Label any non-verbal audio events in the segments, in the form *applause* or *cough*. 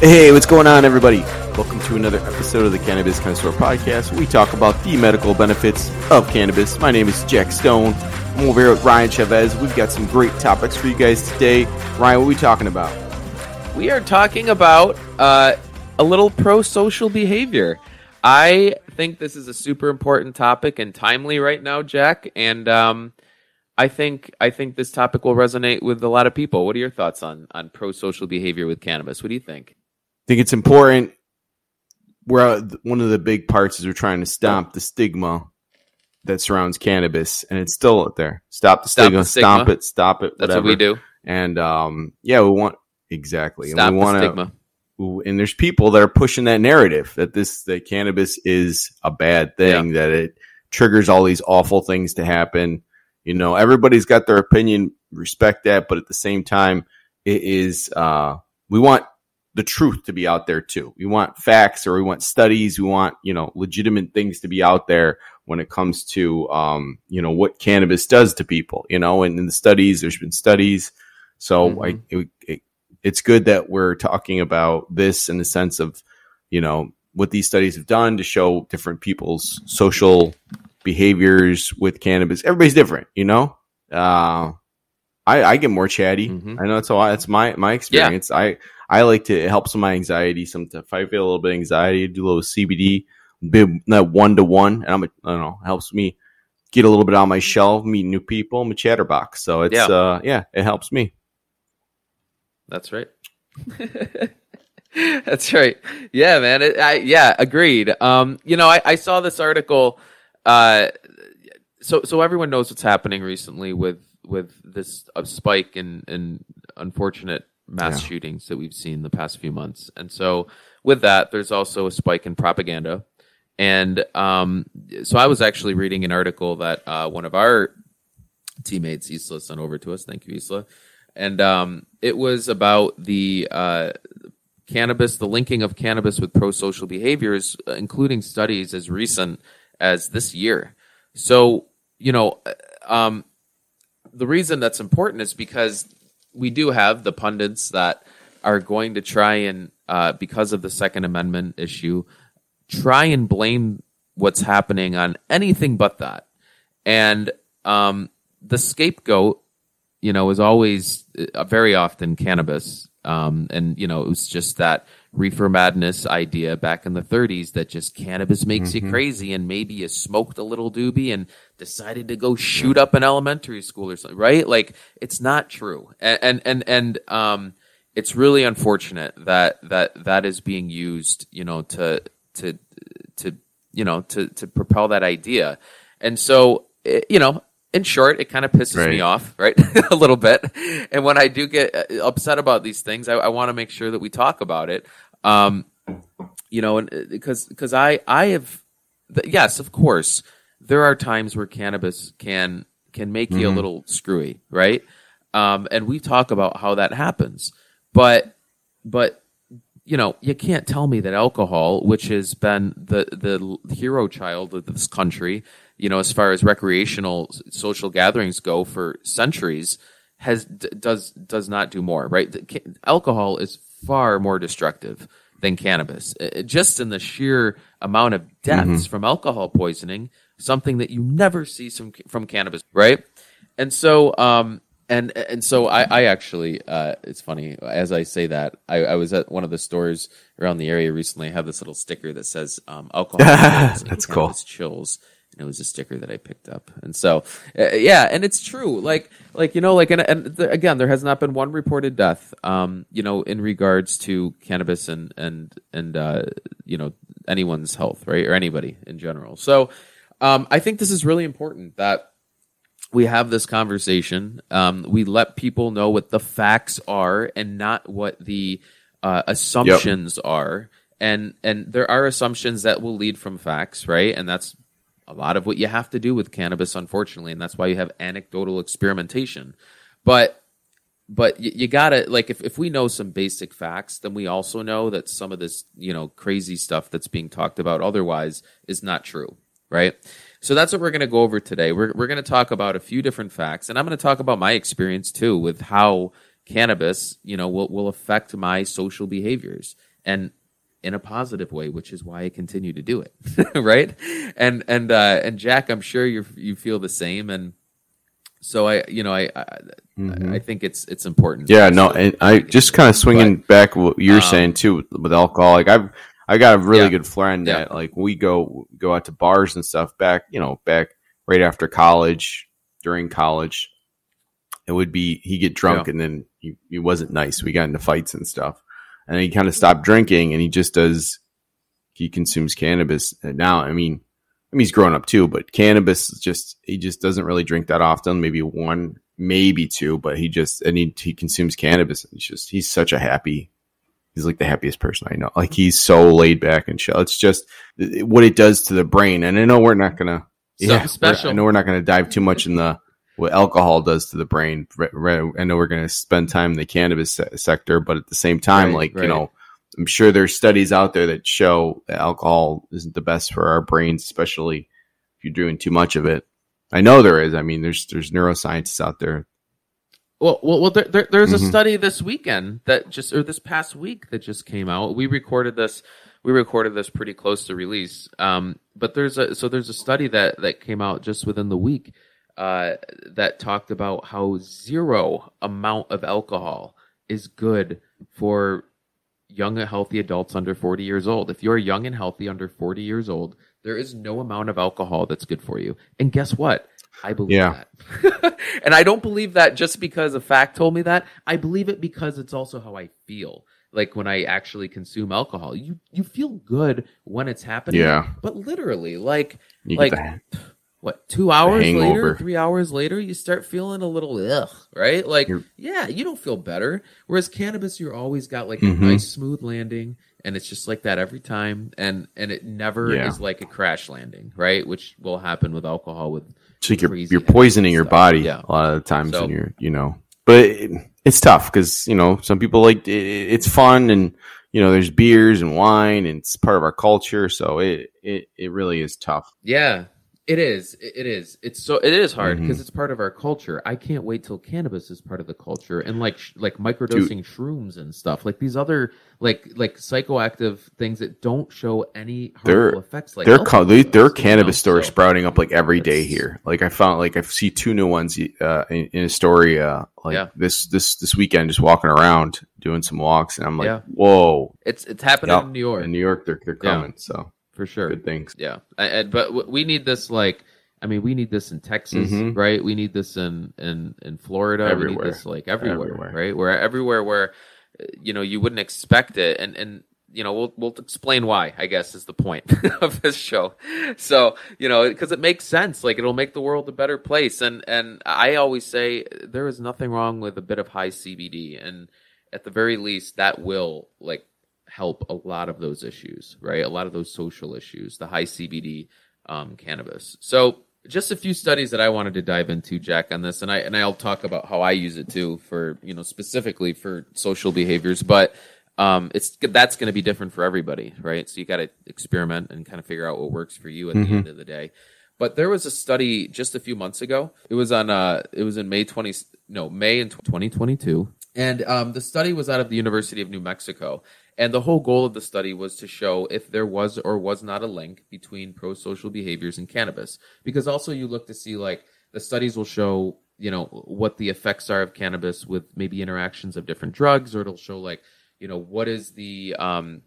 Hey, what's going on, everybody? Welcome to another episode of the Cannabis Connoisseur Podcast. We talk about the medical benefits of cannabis. My name is Jack Stone. I'm over here with Ryan Chavez. We've got some great topics for you guys today. Ryan, what are we talking about? We are talking about uh, a little pro social behavior. I think this is a super important topic and timely right now, Jack. And um, I think I think this topic will resonate with a lot of people. What are your thoughts on on pro social behavior with cannabis? What do you think? Think it's important. Where one of the big parts is we're trying to stomp the stigma that surrounds cannabis, and it's still out there. Stop the Stop stigma, the stigma. it, stop it. That's what we do. And um, yeah, we want exactly. Stop and we the want stigma. And there's people that are pushing that narrative that this that cannabis is a bad thing, that it triggers all these awful things to happen. You know, everybody's got their opinion, respect that, but at the same time, it is uh, we want the truth to be out there too. We want facts or we want studies. We want, you know, legitimate things to be out there when it comes to, um, you know, what cannabis does to people, you know, and in the studies, there's been studies. So Mhm. I, it, it, it's good that we're talking about this in the sense of, you know, what these studies have done to show different people's social behaviors with cannabis. Everybody's different, you know? Uh, I, I get more chatty. Mhm. I know that's all. That's my my experience. I I like to it helps with my anxiety. Sometimes if I feel a little bit of anxiety, do a little CBD, bit that one to one, and I'm a, I don't know helps me get a little bit on my shelf, meet new people. I'm a chatterbox, so it's Yeah. uh yeah, it helps me. That's right. *laughs* That's right. Yeah, man. It, I, yeah, agreed. Um, you know, I, I saw this article. Uh, so so everyone knows what's happening recently with with this uh, spike in in unfortunate mass Yeah. shootings that we've seen the past few months, and so with that, there's also a spike in propaganda. And um, so I was actually reading an article that uh, one of our teammates, Isla, sent over to us. Thank you, Isla. And um, it was about the uh, cannabis, the linking of cannabis with pro social behaviors, including studies as recent as this year. So, you know, uh, um, the reason that's important is because we do have the pundits that are going to try and, uh, because of the Second Amendment issue, try and blame what's happening on anything but that. And um, the scapegoat, you know, is always uh, very often cannabis. Um, and, you know, it was just that reefer madness idea back in the 30s that just cannabis makes you crazy and maybe you smoked a little doobie and decided to go shoot up an elementary school or something, right? Like it's not true. And, and, and, um, it's really unfortunate that, that, that is being used, you know, to, to, to, you know, to, to propel that idea. And so, it, you know, in short, it kind of pisses me off, right? *laughs* a little bit. And when I do get uh, upset about these things, I, I want to make sure that we talk about it. Um, you know, and because, because I, I have, yes, of course, there are times where cannabis can, can make you a little screwy, right? Um, and we talk about how that happens, but, but you know, you can't tell me that alcohol, which has been the the hero child of this country, you know, as far as recreational social gatherings go for centuries, has d- does does not do more. Right? The ca- alcohol is far more destructive than cannabis. Uh, Just in the sheer amount of deaths from alcohol poisoning, something that you never see from from cannabis. Right? And so, um, and and so I, I actually, uh, it's funny as I say that I, I was at one of the stores around the area recently. I have this little sticker that says um, alcohol. *laughs* That's cool. Chills. It was a sticker that I picked up, and so uh, yeah, and it's true. Like, like you know, like, and, and the, again, there has not been one reported death, um, you know, in regards to cannabis and and and uh, you know anyone's health, right, or anybody in general. So, um, I think this is really important that we have this conversation. Um, we let people know what the facts are and not what the uh, assumptions are. And and there are assumptions that will lead from facts, right? And that's a lot of what you have to do with cannabis, unfortunately, and that's why you have anecdotal experimentation. But but you, you gotta like if, if we know some basic facts, then we also know that some of this you know crazy stuff that's being talked about otherwise is not true, right? So that's what we're to go over today. We're we're to talk about a few different facts, and I'm to talk about my experience too with how cannabis, you know, will will affect my social behaviors. and in a positive way, which is why I continue to do it, *laughs* right? And and uh, and Jack, I'm sure you you feel the same, and so I, you know, I I, Mhm. I think it's it's important. Yeah, no, and I just kind of swinging back what you're um, saying too with, alcohol. Like I've I got a really Yeah. good friend Yeah. that like we go go out to bars and stuff back, you know, back right after college, during college. It would be he get drunk Yeah. and then he, he wasn't nice. We got into fights and stuff, and he kind of stopped drinking and he just does he consumes cannabis and now. I mean, I mean he's grown up too, but cannabis is just he just doesn't really drink that often. Maybe one, maybe two, but he just and he he consumes cannabis. He's just he's such a happy. He's like the happiest person I know. Like he's so laid back and chill. It's just what it does to the brain. And I know we're not gonna. Something we're- special. I know we're not gonna dive too much in the what alcohol does to the brain. I know we're gonna spend time in the cannabis se- sector, but at the same time, Right, like right. you know, I'm sure there's studies out there that show that alcohol isn't the best for our brains, especially if you're doing too much of it. I know there is. I mean, there's there's neuroscientists out there. Well, well, well there, there, there's a Mhm. study this weekend that just, or this past week that just came out. We recorded this, we recorded this pretty close to release. Um, but there's a, so there's a study that, that came out just within the week, uh, that talked about how zero amount of alcohol is good for young and healthy adults under 40 years old. If you're young and healthy under 40 years old, there is no amount of alcohol that's good for you. And guess what? I believe Yeah. that. *laughs* and I don't believe that just because a fact told me that. I believe it because it's also how I feel. Like when I actually consume alcohol, you you feel good when it's happening. Yeah. But literally, like You like what two hours later, three hours later, you start feeling a little ugh, right? Like, You're- yeah, you don't feel better. Whereas cannabis, you're always got like Mhm. a nice smooth landing, and it's just like that every time, and and it never Yeah. is like a crash landing, right? Which will happen with alcohol. With it's like you're you're poisoning your body Yeah. a lot of the times So- when you're you know. But it, it's tough because you know some people like it, it's fun and you know there's beers and wine and it's part of our culture. So it it it really is tough. yeah, it is. It is. It's so it is hard because it's part of our culture. I can't wait till cannabis is part of the culture, and like sh- like microdosing shrooms and stuff, like these other like like psychoactive things that don't show any harmful There- effects. Like there, alcohol co- there, does, there are you know? cannabis stores So- sprouting up like every day here. Like I found, like I see two new ones uh, in, in Astoria. Like Yeah. this this this weekend, just walking around doing some walks, and I'm like, Yeah. whoa! It's it's happening Yep. in New York In New York, they're they're Yeah. coming. So for sure. good things. Yeah, and, and- but we need this like. I mean, we need this in Texas, Mhm. right? We need this in in in Florida. We Everywhere. need this like everywhere, Everywhere. right? Where everywhere where uh, you know you wouldn't expect it, and and you know we'll we'll explain why. I guess is the point *laughs* of this show. So you know because it makes sense. Like it'll make the world a better place. And and I always say there is nothing wrong with a bit of high CBD, and at the very least that will like help a lot of those issues, right? A lot of those social issues, the high CBD um, cannabis. So just a few studies that I wanted to dive into, Jack, on this, and I and I'll talk about how I use it too for you know specifically for social behaviors, but um, it's that's going to be different for everybody, right? So you got to experiment and kind of figure out what works for you at the Mhm. end of the day. But there was a study just a few months ago. It was on uh it was in May 20 no, May in 2022. And um the study was out of the University of New Mexico. And the whole goal of the study was to show if there was or was not a link between pro-social behaviors and cannabis. Because also you look to see like the studies will show, you know, what the effects are of cannabis with maybe interactions of different drugs or it'll show like, you know, what is the um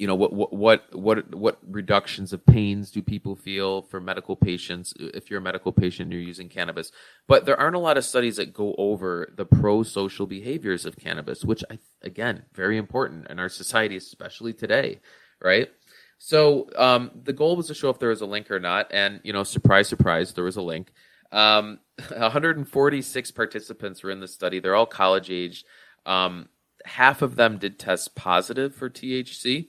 you know what what what what what reductions of pains do people feel for medical patients if you're a medical patient and you're using cannabis? But there aren't a lot of studies that go over the pro-social behaviors of cannabis which I, again very important in our society especially today right? So um, the goal was to show if there was a link or not and you know surprise surprise there was a link. Um, *laughs* 146 participants were in the study. They're all college aged um, half of them did test positive for thc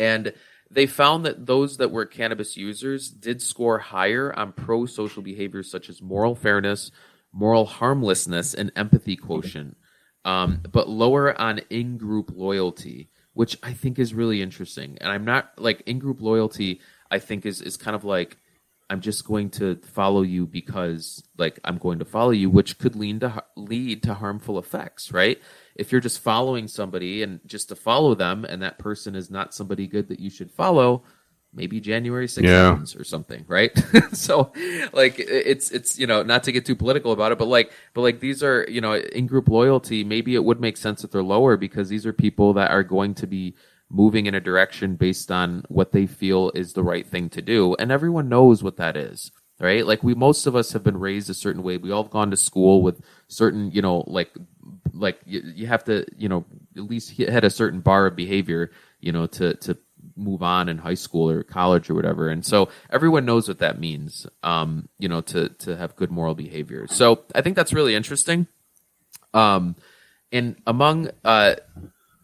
and they found that those that were cannabis users did score higher on pro social behaviors such as moral fairness, moral harmlessness, and empathy quotient, um, but lower on in group loyalty, which I think is really interesting. And I'm not like in group loyalty, I think is, is kind of like I'm just going to follow you because like I'm going to follow you, which could lead to lead to harmful effects, right? If you're just following somebody and just to follow them, and that person is not somebody good that you should follow, maybe January 6th Yeah. or something, right? *laughs* so like it's it's you know not to get too political about it, but like but like these are you know in group loyalty, maybe it would make sense that they're lower because these are people that are going to be moving in a direction based on what they feel is the right thing to do, and everyone knows what that is. Right, like we most of us have been raised a certain way. We all have gone to school with certain, you know, like, like you, you have to, you know, at least hit a certain bar of behavior, you know, to to move on in high school or college or whatever. And so everyone knows what that means, um, you know, to, to have good moral behavior. So I think that's really interesting. Um, and among, uh,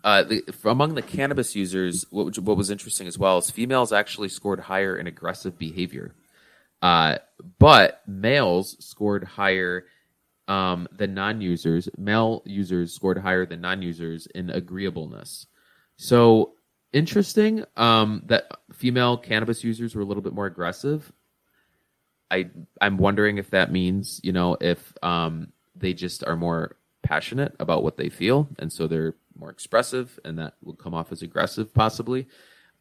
uh, the, among the cannabis users, what, what was interesting as well is females actually scored higher in aggressive behavior. Uh, but males scored higher um, than non-users. Male users scored higher than non-users in agreeableness. So interesting um, that female cannabis users were a little bit more aggressive. I I'm wondering if that means you know if um, they just are more passionate about what they feel, and so they're more expressive, and that will come off as aggressive, possibly.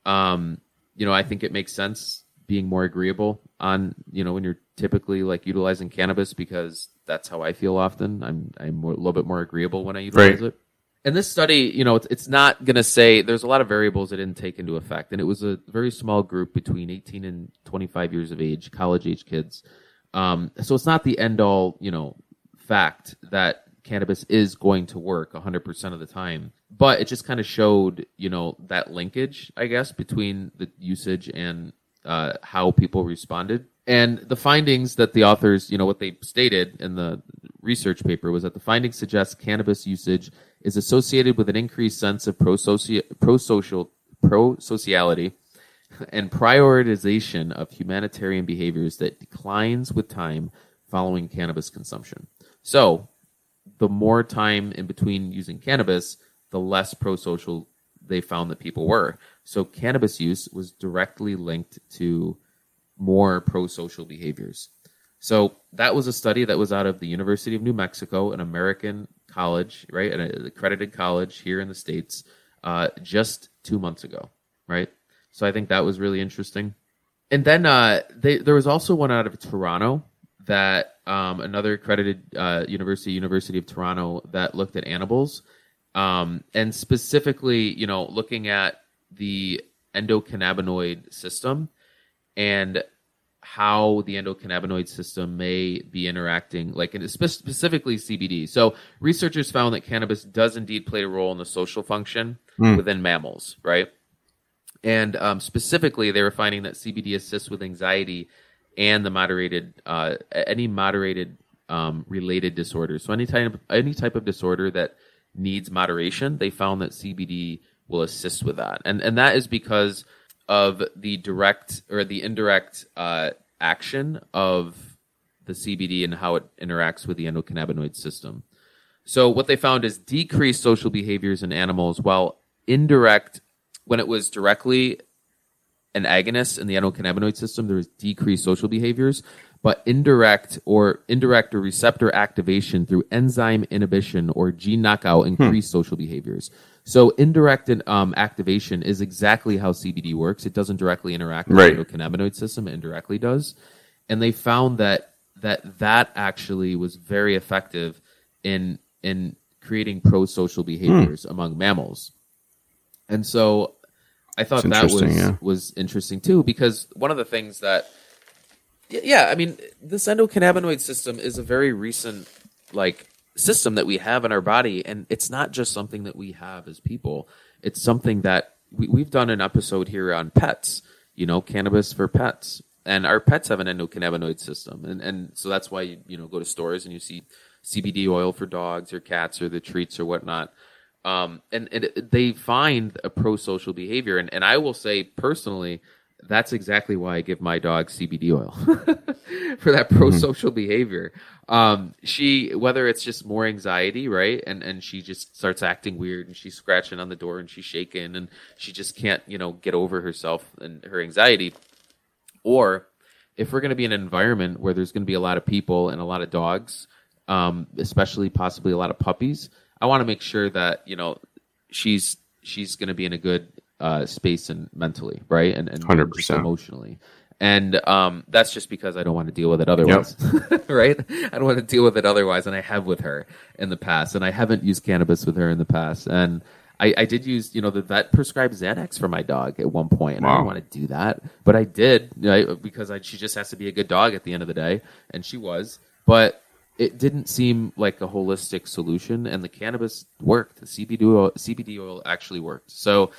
Um, you know, I think it makes sense being more agreeable on you know when you're typically like utilizing cannabis because that's how I feel often. I'm I'm more, a little bit more agreeable when I utilize Right. it. And this study, you know, it's, it's not going to say there's a lot of variables that didn't take into effect, and it was a very small group between 18 and 25 years of age, college age kids. Um, so it's not the end all, you know, fact that cannabis is going to work 100% of the time, but it just kind of showed, you know, that linkage, I guess, between the usage and uh, how people responded. And the findings that the authors, you know, what they stated in the research paper was that the findings suggest cannabis usage is associated with an increased sense of pro-soci- pro-social pro-sociality and prioritization of humanitarian behaviors that declines with time following cannabis consumption. So, the more time in between using cannabis, the less pro-social they found that people were. So, cannabis use was directly linked to more pro-social behaviors. So that was a study that was out of the University of New Mexico, an American college, right, an accredited college here in the states, uh, just two months ago, right. So I think that was really interesting. And then uh, they, there was also one out of Toronto that um, another accredited uh, university, University of Toronto, that looked at animals, um, and specifically, you know, looking at the endocannabinoid system and how the endocannabinoid system may be interacting, like specifically CBD. So researchers found that cannabis does indeed play a role in the social function within mammals, right? And um, specifically, they were finding that CBD assists with anxiety and the moderated, uh, any moderated um, related disorders. So any type, of, any type of disorder that needs moderation, they found that CBD will assist with that, and and that is because of the direct or the indirect uh, action of the CBD and how it interacts with the endocannabinoid system. So what they found is decreased social behaviors in animals, while indirect, when it was directly an agonist in the endocannabinoid system, there was decreased social behaviors, but indirect or indirect or receptor activation through enzyme inhibition or gene knockout increased social behaviors. So indirect um, activation is exactly how CBD works. It doesn't directly interact with Right. the endocannabinoid system; it indirectly does. And they found that that that actually was very effective in in creating pro-social behaviors among mammals. And so I thought that was yeah. was interesting too because one of the things that yeah, I mean, this endocannabinoid system is a very recent like system that we have in our body, and it's not just something that we have as people. It's something that we, we've done an episode here on pets. You know, cannabis for pets, and our pets have an endocannabinoid system, and and so that's why you you know go to stores and you see CBD oil for dogs or cats or the treats or whatnot. Um, and, and they find a pro-social behavior, and, and I will say personally, that's exactly why I give my dog CBD oil *laughs* for that pro-social behavior. Um, she, whether it's just more anxiety, right, and and she just starts acting weird, and she's scratching on the door, and she's shaking, and she just can't, you know, get over herself and her anxiety, or if we're going to be in an environment where there's going to be a lot of people and a lot of dogs, um, especially possibly a lot of puppies, I want to make sure that you know she's she's going to be in a good uh, space and mentally, right, and and 100%. emotionally. And um, that's just because I don't want to deal with it otherwise, *laughs* right? I don't want to deal with it otherwise, and I have with her in the past, and I haven't used cannabis with her in the past, and I, I did use, you know, the vet prescribed Xanax for my dog at one point, and I Wow. didn't want to do that, but I did you know, because I, she just has to be a good dog at the end of the day, and she was. But it didn't seem like a holistic solution, and the cannabis worked. The CBD oil, CBD oil actually worked. So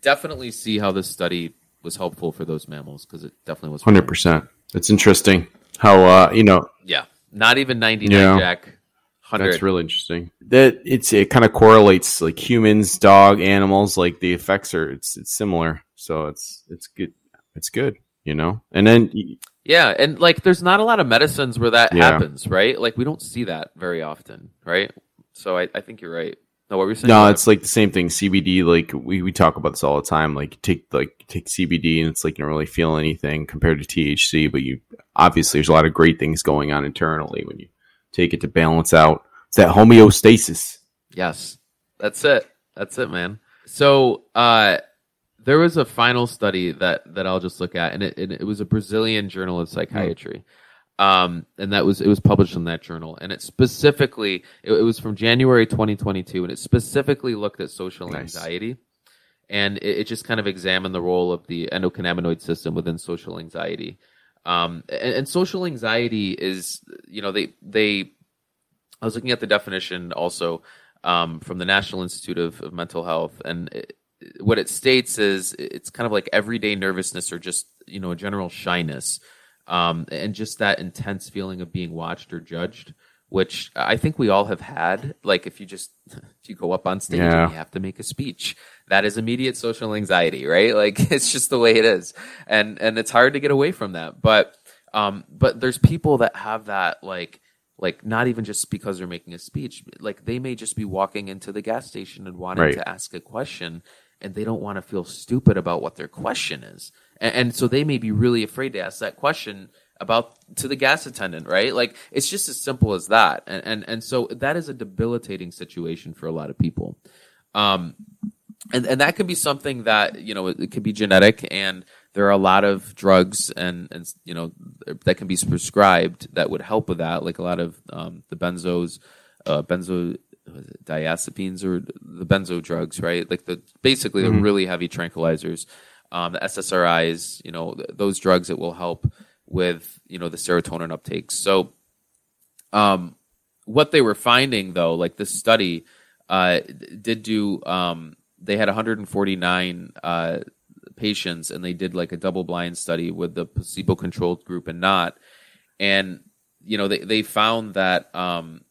definitely see how this study was helpful for those mammals because it definitely was. Hundred percent. It's interesting how uh, you know Yeah, not even ninety nine Yeah. Jack. Hundred. That's really interesting. That it's it kind of correlates like humans, dog, animals. Like the effects are it's it's similar. So it's it's good. It's good. You know. And then Yeah, and like there's not a lot of medicines where that Yeah. happens, right? Like we don't see that very often, right? So I, I think you're right. No, what were saying? no, it's like the same thing. CBD. Like we we talk about this all the time. Like take like take CBD and it's like you don't really feel anything compared to THC. But you obviously there's a lot of great things going on internally when you take it to balance out. It's that homeostasis. yes, that's it. That's it, man. So uh, there was a final study that that I'll just look at, and it, and it was a Brazilian journal of psychiatry. Um, and that was it was published in that journal, and it specifically it, it was from January 2022, and it specifically looked at social Nice. anxiety, and it, it just kind of examined the role of the endocannabinoid system within social anxiety. Um, and, and social anxiety is, you know, they they. I was looking at the definition also um, from the National Institute of, of Mental Health, and it, what it states is it's kind of like everyday nervousness or just you know a general shyness, um, and just that intense feeling of being watched or judged, which I think we all have had. Like if you just *laughs* if you go up on stage Yeah. and you have to make a speech, that is immediate social anxiety, right? *laughs* Like it's just the way it is, and and it's hard to get away from that. But um, but there's people that have that like like not even just because they're making a speech like they may just be walking into the gas station and wanting Right. to ask a question and they don't want to feel stupid about what their question is and, and so they may be really afraid to ask that question about to the gas attendant right? Like it's just as simple as that. And and, and so that is a debilitating situation for a lot of people. Um and and that can be something that you know it, it could be genetic and there are a lot of drugs and and you know that can be prescribed that would help with that like a lot of um, the benzos uh, benzo diazepines or the benzo drugs right? Like the basically the really heavy tranquilizers um, the ssris you know th- those drugs that will help with you know the serotonin uptake so um, what they were finding though, like this study uh, did do, um, they had 149 uh, patients and they did like a double blind study with the placebo controlled group and not. And, you know, they, they found that um,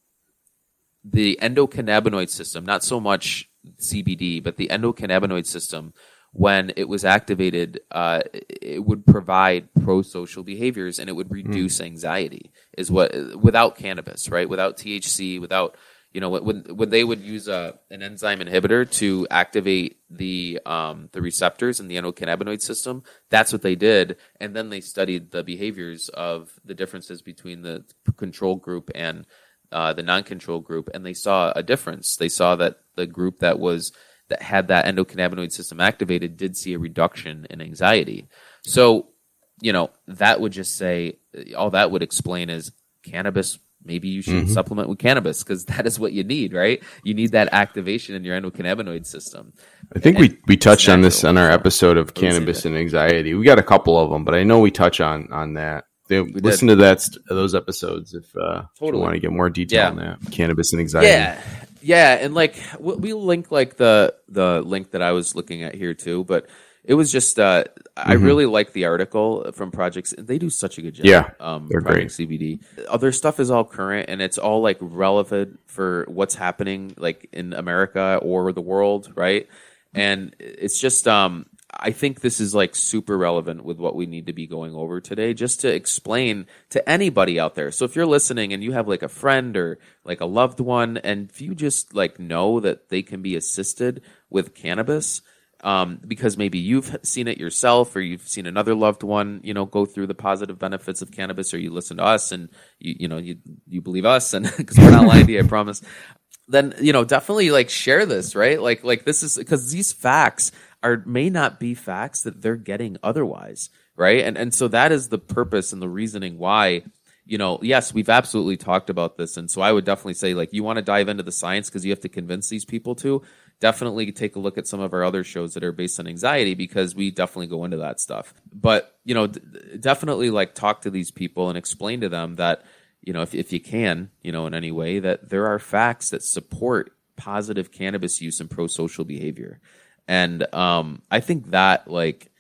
the endocannabinoid system, not so much CBD, but the endocannabinoid system, when it was activated, uh, it would provide pro-social behaviors and it would reduce anxiety. Is what without cannabis, right? Without THC, without you know when when they would use a an enzyme inhibitor to activate the um, the receptors in the endocannabinoid system, that's what they did, and then they studied the behaviors of the differences between the control group and uh, the non-control group, and they saw a difference. They saw that the group that was that had that endocannabinoid system activated did see a reduction in anxiety. So, you know, that would just say all that would explain is cannabis. Maybe you should supplement with cannabis because that is what you need, right? You need that activation in your endocannabinoid system. I think And we, we touched on this on our episode of cannabis and anxiety. We got a couple of them, but I know we touch on on that. They, did. listen to that those episodes if, uh, if you want to get more detail Yeah. on that cannabis and anxiety. Yeah, yeah, and like we link like the the link that I was looking at here too, but it was just uh, I really like the article from Projects. They do such a good job. Yeah, um, they're Project CBD. Other stuff is all current and it's all like relevant for what's happening like in America or the world, right? And it's just um. I think this is like super relevant with what we need to be going over today, just to explain to anybody out there. So if you're listening and you have like a friend or like a loved one, and if you just like know that they can be assisted with cannabis, um, because maybe you've seen it yourself or you've seen another loved one, you know, go through the positive benefits of cannabis, or you listen to us and you, you know, you you believe us, and *laughs* because we're not lying to you, I promise. Then you know, definitely like share this, right? Like like this is because these facts are may not be facts that they're getting otherwise, right? And and so that is the purpose and the reasoning why you know, yes, we've absolutely talked about this. And so I would definitely say, like, you want to dive into the science because you have to convince these people to definitely take a look at some of our other shows that are based on anxiety because we definitely go into that stuff. But, you know, d- definitely like talk to these people and explain to them that, you know, if, if you can, you know, in any way, that there are facts that support positive cannabis use and pro social behavior. And um, I think that, like,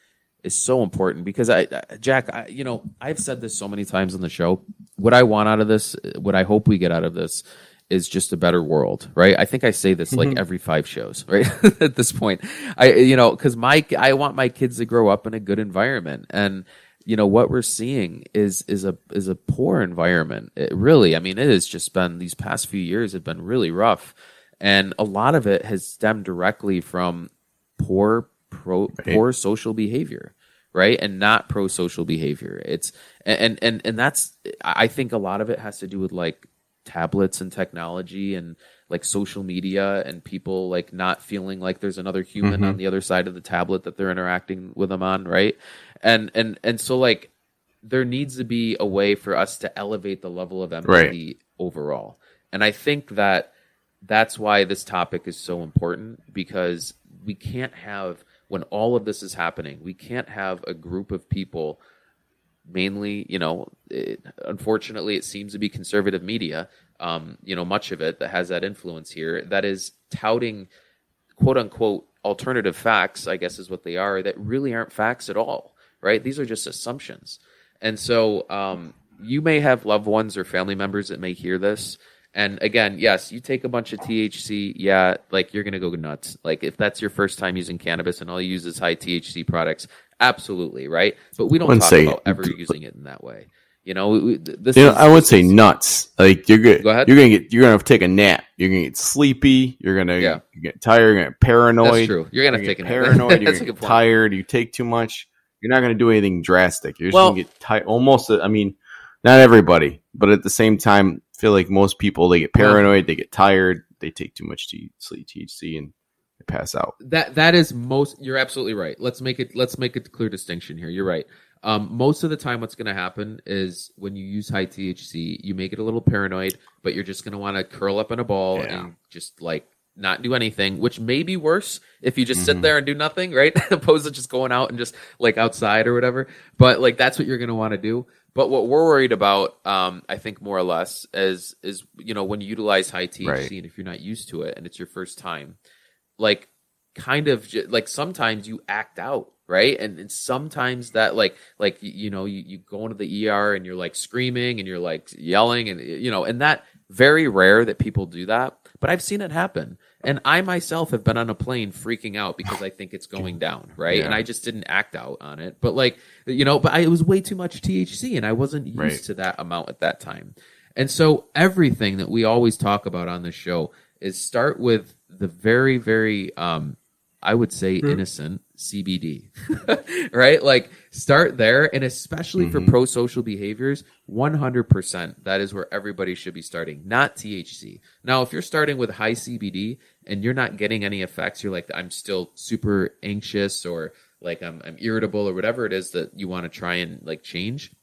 is so important because I, Jack, I, you know, I've said this so many times on the show. What I want out of this, what I hope we get out of this, is just a better world, right? I think I say this like *laughs* every five shows, right? *laughs* At this point, I, you know, because my, I want my kids to grow up in a good environment, and you know what we're seeing is is a is a poor environment. It really, I mean, it has just been these past few years have been really rough, and a lot of it has stemmed directly from poor pro right. poor social behavior right and not pro social behavior it's and and and that's i think a lot of it has to do with like tablets and technology and like social media and people like not feeling like there's another human mm-hmm. on the other side of the tablet that they're interacting with them on right and and and so like there needs to be a way for us to elevate the level of empathy right. overall and i think that that's why this topic is so important because we can't have when all of this is happening. We can't have a group of people, mainly, you know, it, unfortunately, it seems to be conservative media, um, you know, much of it that has that influence here, that is touting quote unquote alternative facts, I guess is what they are, that really aren't facts at all, right? These are just assumptions. And so um, you may have loved ones or family members that may hear this and again, yes, you take a bunch of THC, yeah, like you're gonna go nuts. Like if that's your first time using cannabis and all you use is high THC products, absolutely, right? But we don't talk say, about ever using it in that way. You know, this. You know, I would say nuts. Like you're good. Go ahead. You're gonna get. You're gonna take a nap. You're gonna get sleepy. You're gonna yeah. get tired. You're gonna get paranoid. That's true. You're gonna, you're take *laughs* paranoid. you're gonna get tired. You take too much. You're not gonna do anything drastic. You're just well, gonna get tired. Almost. I mean, not everybody, but at the same time, feel like most people they get paranoid, they get tired, they take too much sleep THC and they pass out. That that is most. You're absolutely right. Let's make it. Let's make a clear distinction here. You're right. Um, most of the time, what's going to happen is when you use high THC, you make it a little paranoid, but you're just going to want to curl up in a ball yeah. and just like not do anything, which may be worse if you just mm-hmm. sit there and do nothing, right? *laughs* Opposed to just going out and just like outside or whatever. But like that's what you're going to want to do. But what we're worried about, um, I think more or less, is is you know when you utilize high THC right. and if you're not used to it and it's your first time, like kind of like sometimes you act out right and, and sometimes that like like you know you, you go into the er and you're like screaming and you're like yelling and you know and that very rare that people do that but i've seen it happen and I myself have been on a plane freaking out because I think it's *sighs* going down, right? Yeah. And I just didn't act out on it. But like, you know, but I, it was way too much THC and I wasn't used right. to that amount at that time. And so everything that we always talk about on the show is start with the very, very, um, I would say mm-hmm. innocent CBD, *laughs* right? Like start there. And especially mm-hmm. for pro social behaviors, 100%, that is where everybody should be starting, not THC. Now, if you're starting with high CBD and you're not getting any effects, you're like, I'm still super anxious or like I'm, I'm irritable or whatever it is that you want to try and like change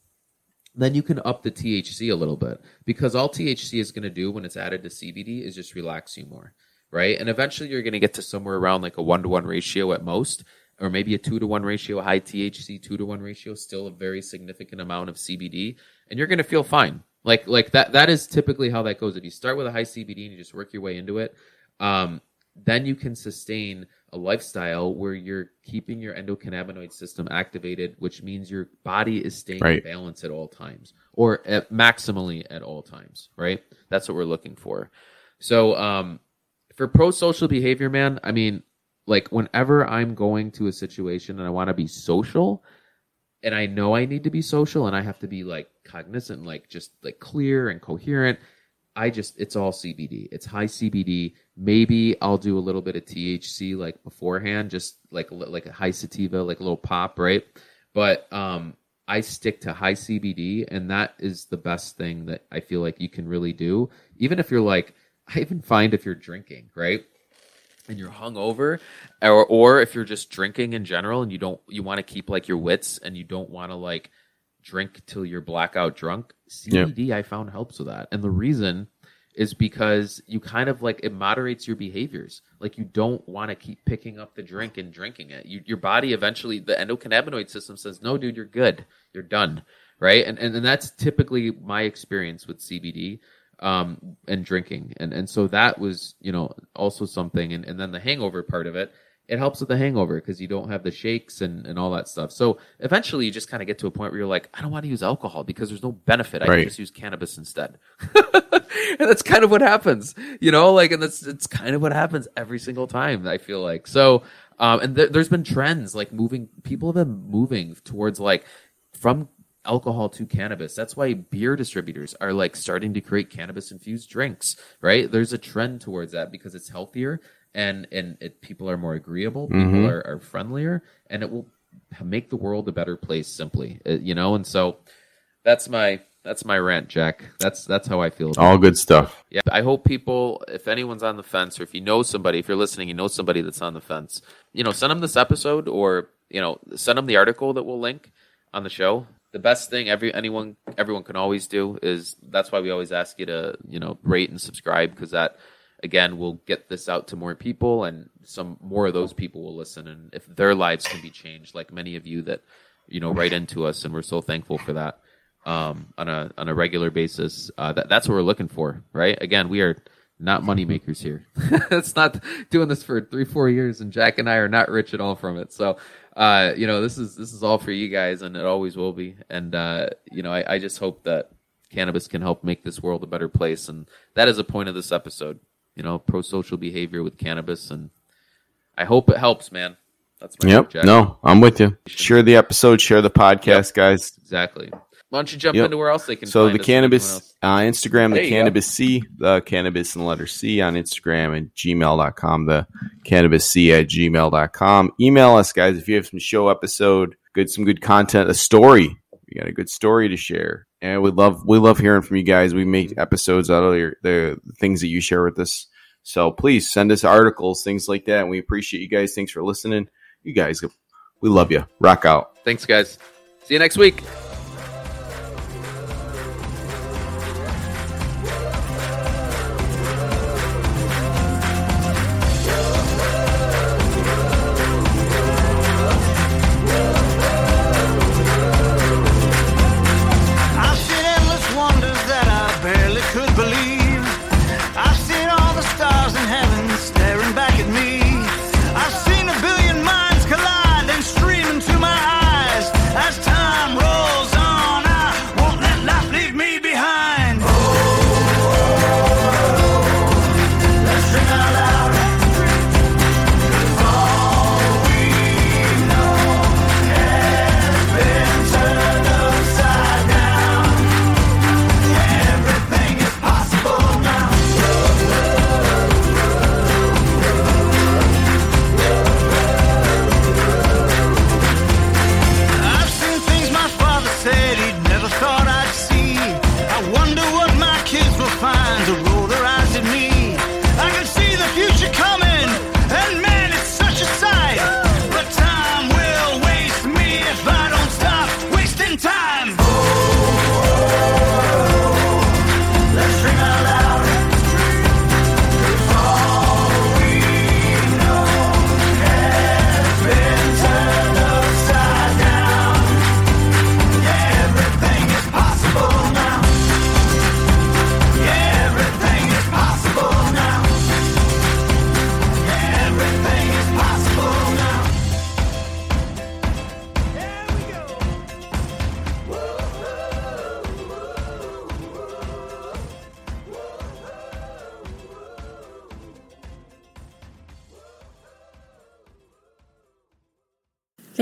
then you can up the THC a little bit because all THC is going to do when it's added to CBD is just relax you more, right? And eventually you're going to get to somewhere around like a one to one ratio at most or maybe a two to one ratio, high THC two to one ratio, still a very significant amount of CBD, and you're going to feel fine. Like like that that is typically how that goes. If you start with a high CBD and you just work your way into it, um, then you can sustain a lifestyle where you're keeping your endocannabinoid system activated, which means your body is staying right. in balance at all times or at maximally at all times. Right? That's what we're looking for. So um, for pro social behavior, man, I mean, like whenever I'm going to a situation and I want to be social and I know I need to be social and I have to be like cognizant, like just like clear and coherent, I just it's all CBD. It's high CBD. Maybe I'll do a little bit of THC like beforehand, just like like a high sativa, like a little pop, right? But um, I stick to high CBD, and that is the best thing that I feel like you can really do. Even if you're like, I even find if you're drinking, right? and you're hungover, or or if you're just drinking in general and you don't you want to keep like your wits and you don't want to like drink till you're blackout drunk, CBD I found helps with that. And the reason is because you kind of like it moderates your behaviors. Like you don't want to keep picking up the drink and drinking it. You, your body eventually, the endocannabinoid system says, "No, dude, you're good. You're done." Right, and, and and that's typically my experience with CBD um, and drinking. And and so that was, you know, also something. And, and then the hangover part of it, it helps with the hangover because you don't have the shakes and, and all that stuff. So eventually you just kind of get to a point where you're like, I don't want to use alcohol because there's no benefit. I Right. can just use cannabis instead. *laughs* and that's kind of what happens, you know, like, and that's, it's kind of what happens every single time, I feel like. So, um, and there there's been trends like moving, people have been moving towards like from alcohol to cannabis. That's why beer distributors are like starting to create cannabis infused drinks, right? There's a trend towards that because it's healthier and and it, people are more agreeable, people Mhm. are, are friendlier, and it will make the world a better place simply, uh, you know. And so that's my that's my rant, Jack. That's that's how I feel. about All good stuff. yeah, I hope people, if anyone's on the fence, or if you know somebody, if you're listening, you know somebody that's on the fence, you know, send them this episode, or you know, send them the article that we'll link on the show. The best thing every anyone everyone can always do is that's why we always ask you to you know rate and subscribe because that again will get this out to more people and some more of those people will listen and if their lives can be changed like many of you that you know write into us and we're so thankful for that um, on a on a regular basis. Uh, that that's what we're looking for, right? Again, we are not money makers here. *laughs* it's not doing this for three four years, and Jack and I are not rich at all from it. So, uh, you know, this is this is all for you guys, and it always will be. And uh, you know, I, I just hope that cannabis can help make this world a better place, and that is the point of this episode. You know, pro social behavior with cannabis, and I hope it helps, man. That's my hope, Yep. Jack. No, I'm with you. Share the episode, share the podcast, guys. exactly. Why don't you jump Yep. into where else they can? So the cannabis uh, Instagram, There the you go. cannabis C, the cannabis and letter C on Instagram and gmail.com, the cannabis C at gmail.com. Email us, guys, if you have some show episode, good, some good content, a story. You got a good story to share. And we love, we love hearing from you guys. We make episodes out of your, the, the things that you share with us. So please send us articles, things like that. And we appreciate you guys. Thanks for listening. You guys, we love you. Rock out. Thanks, guys. See you next week.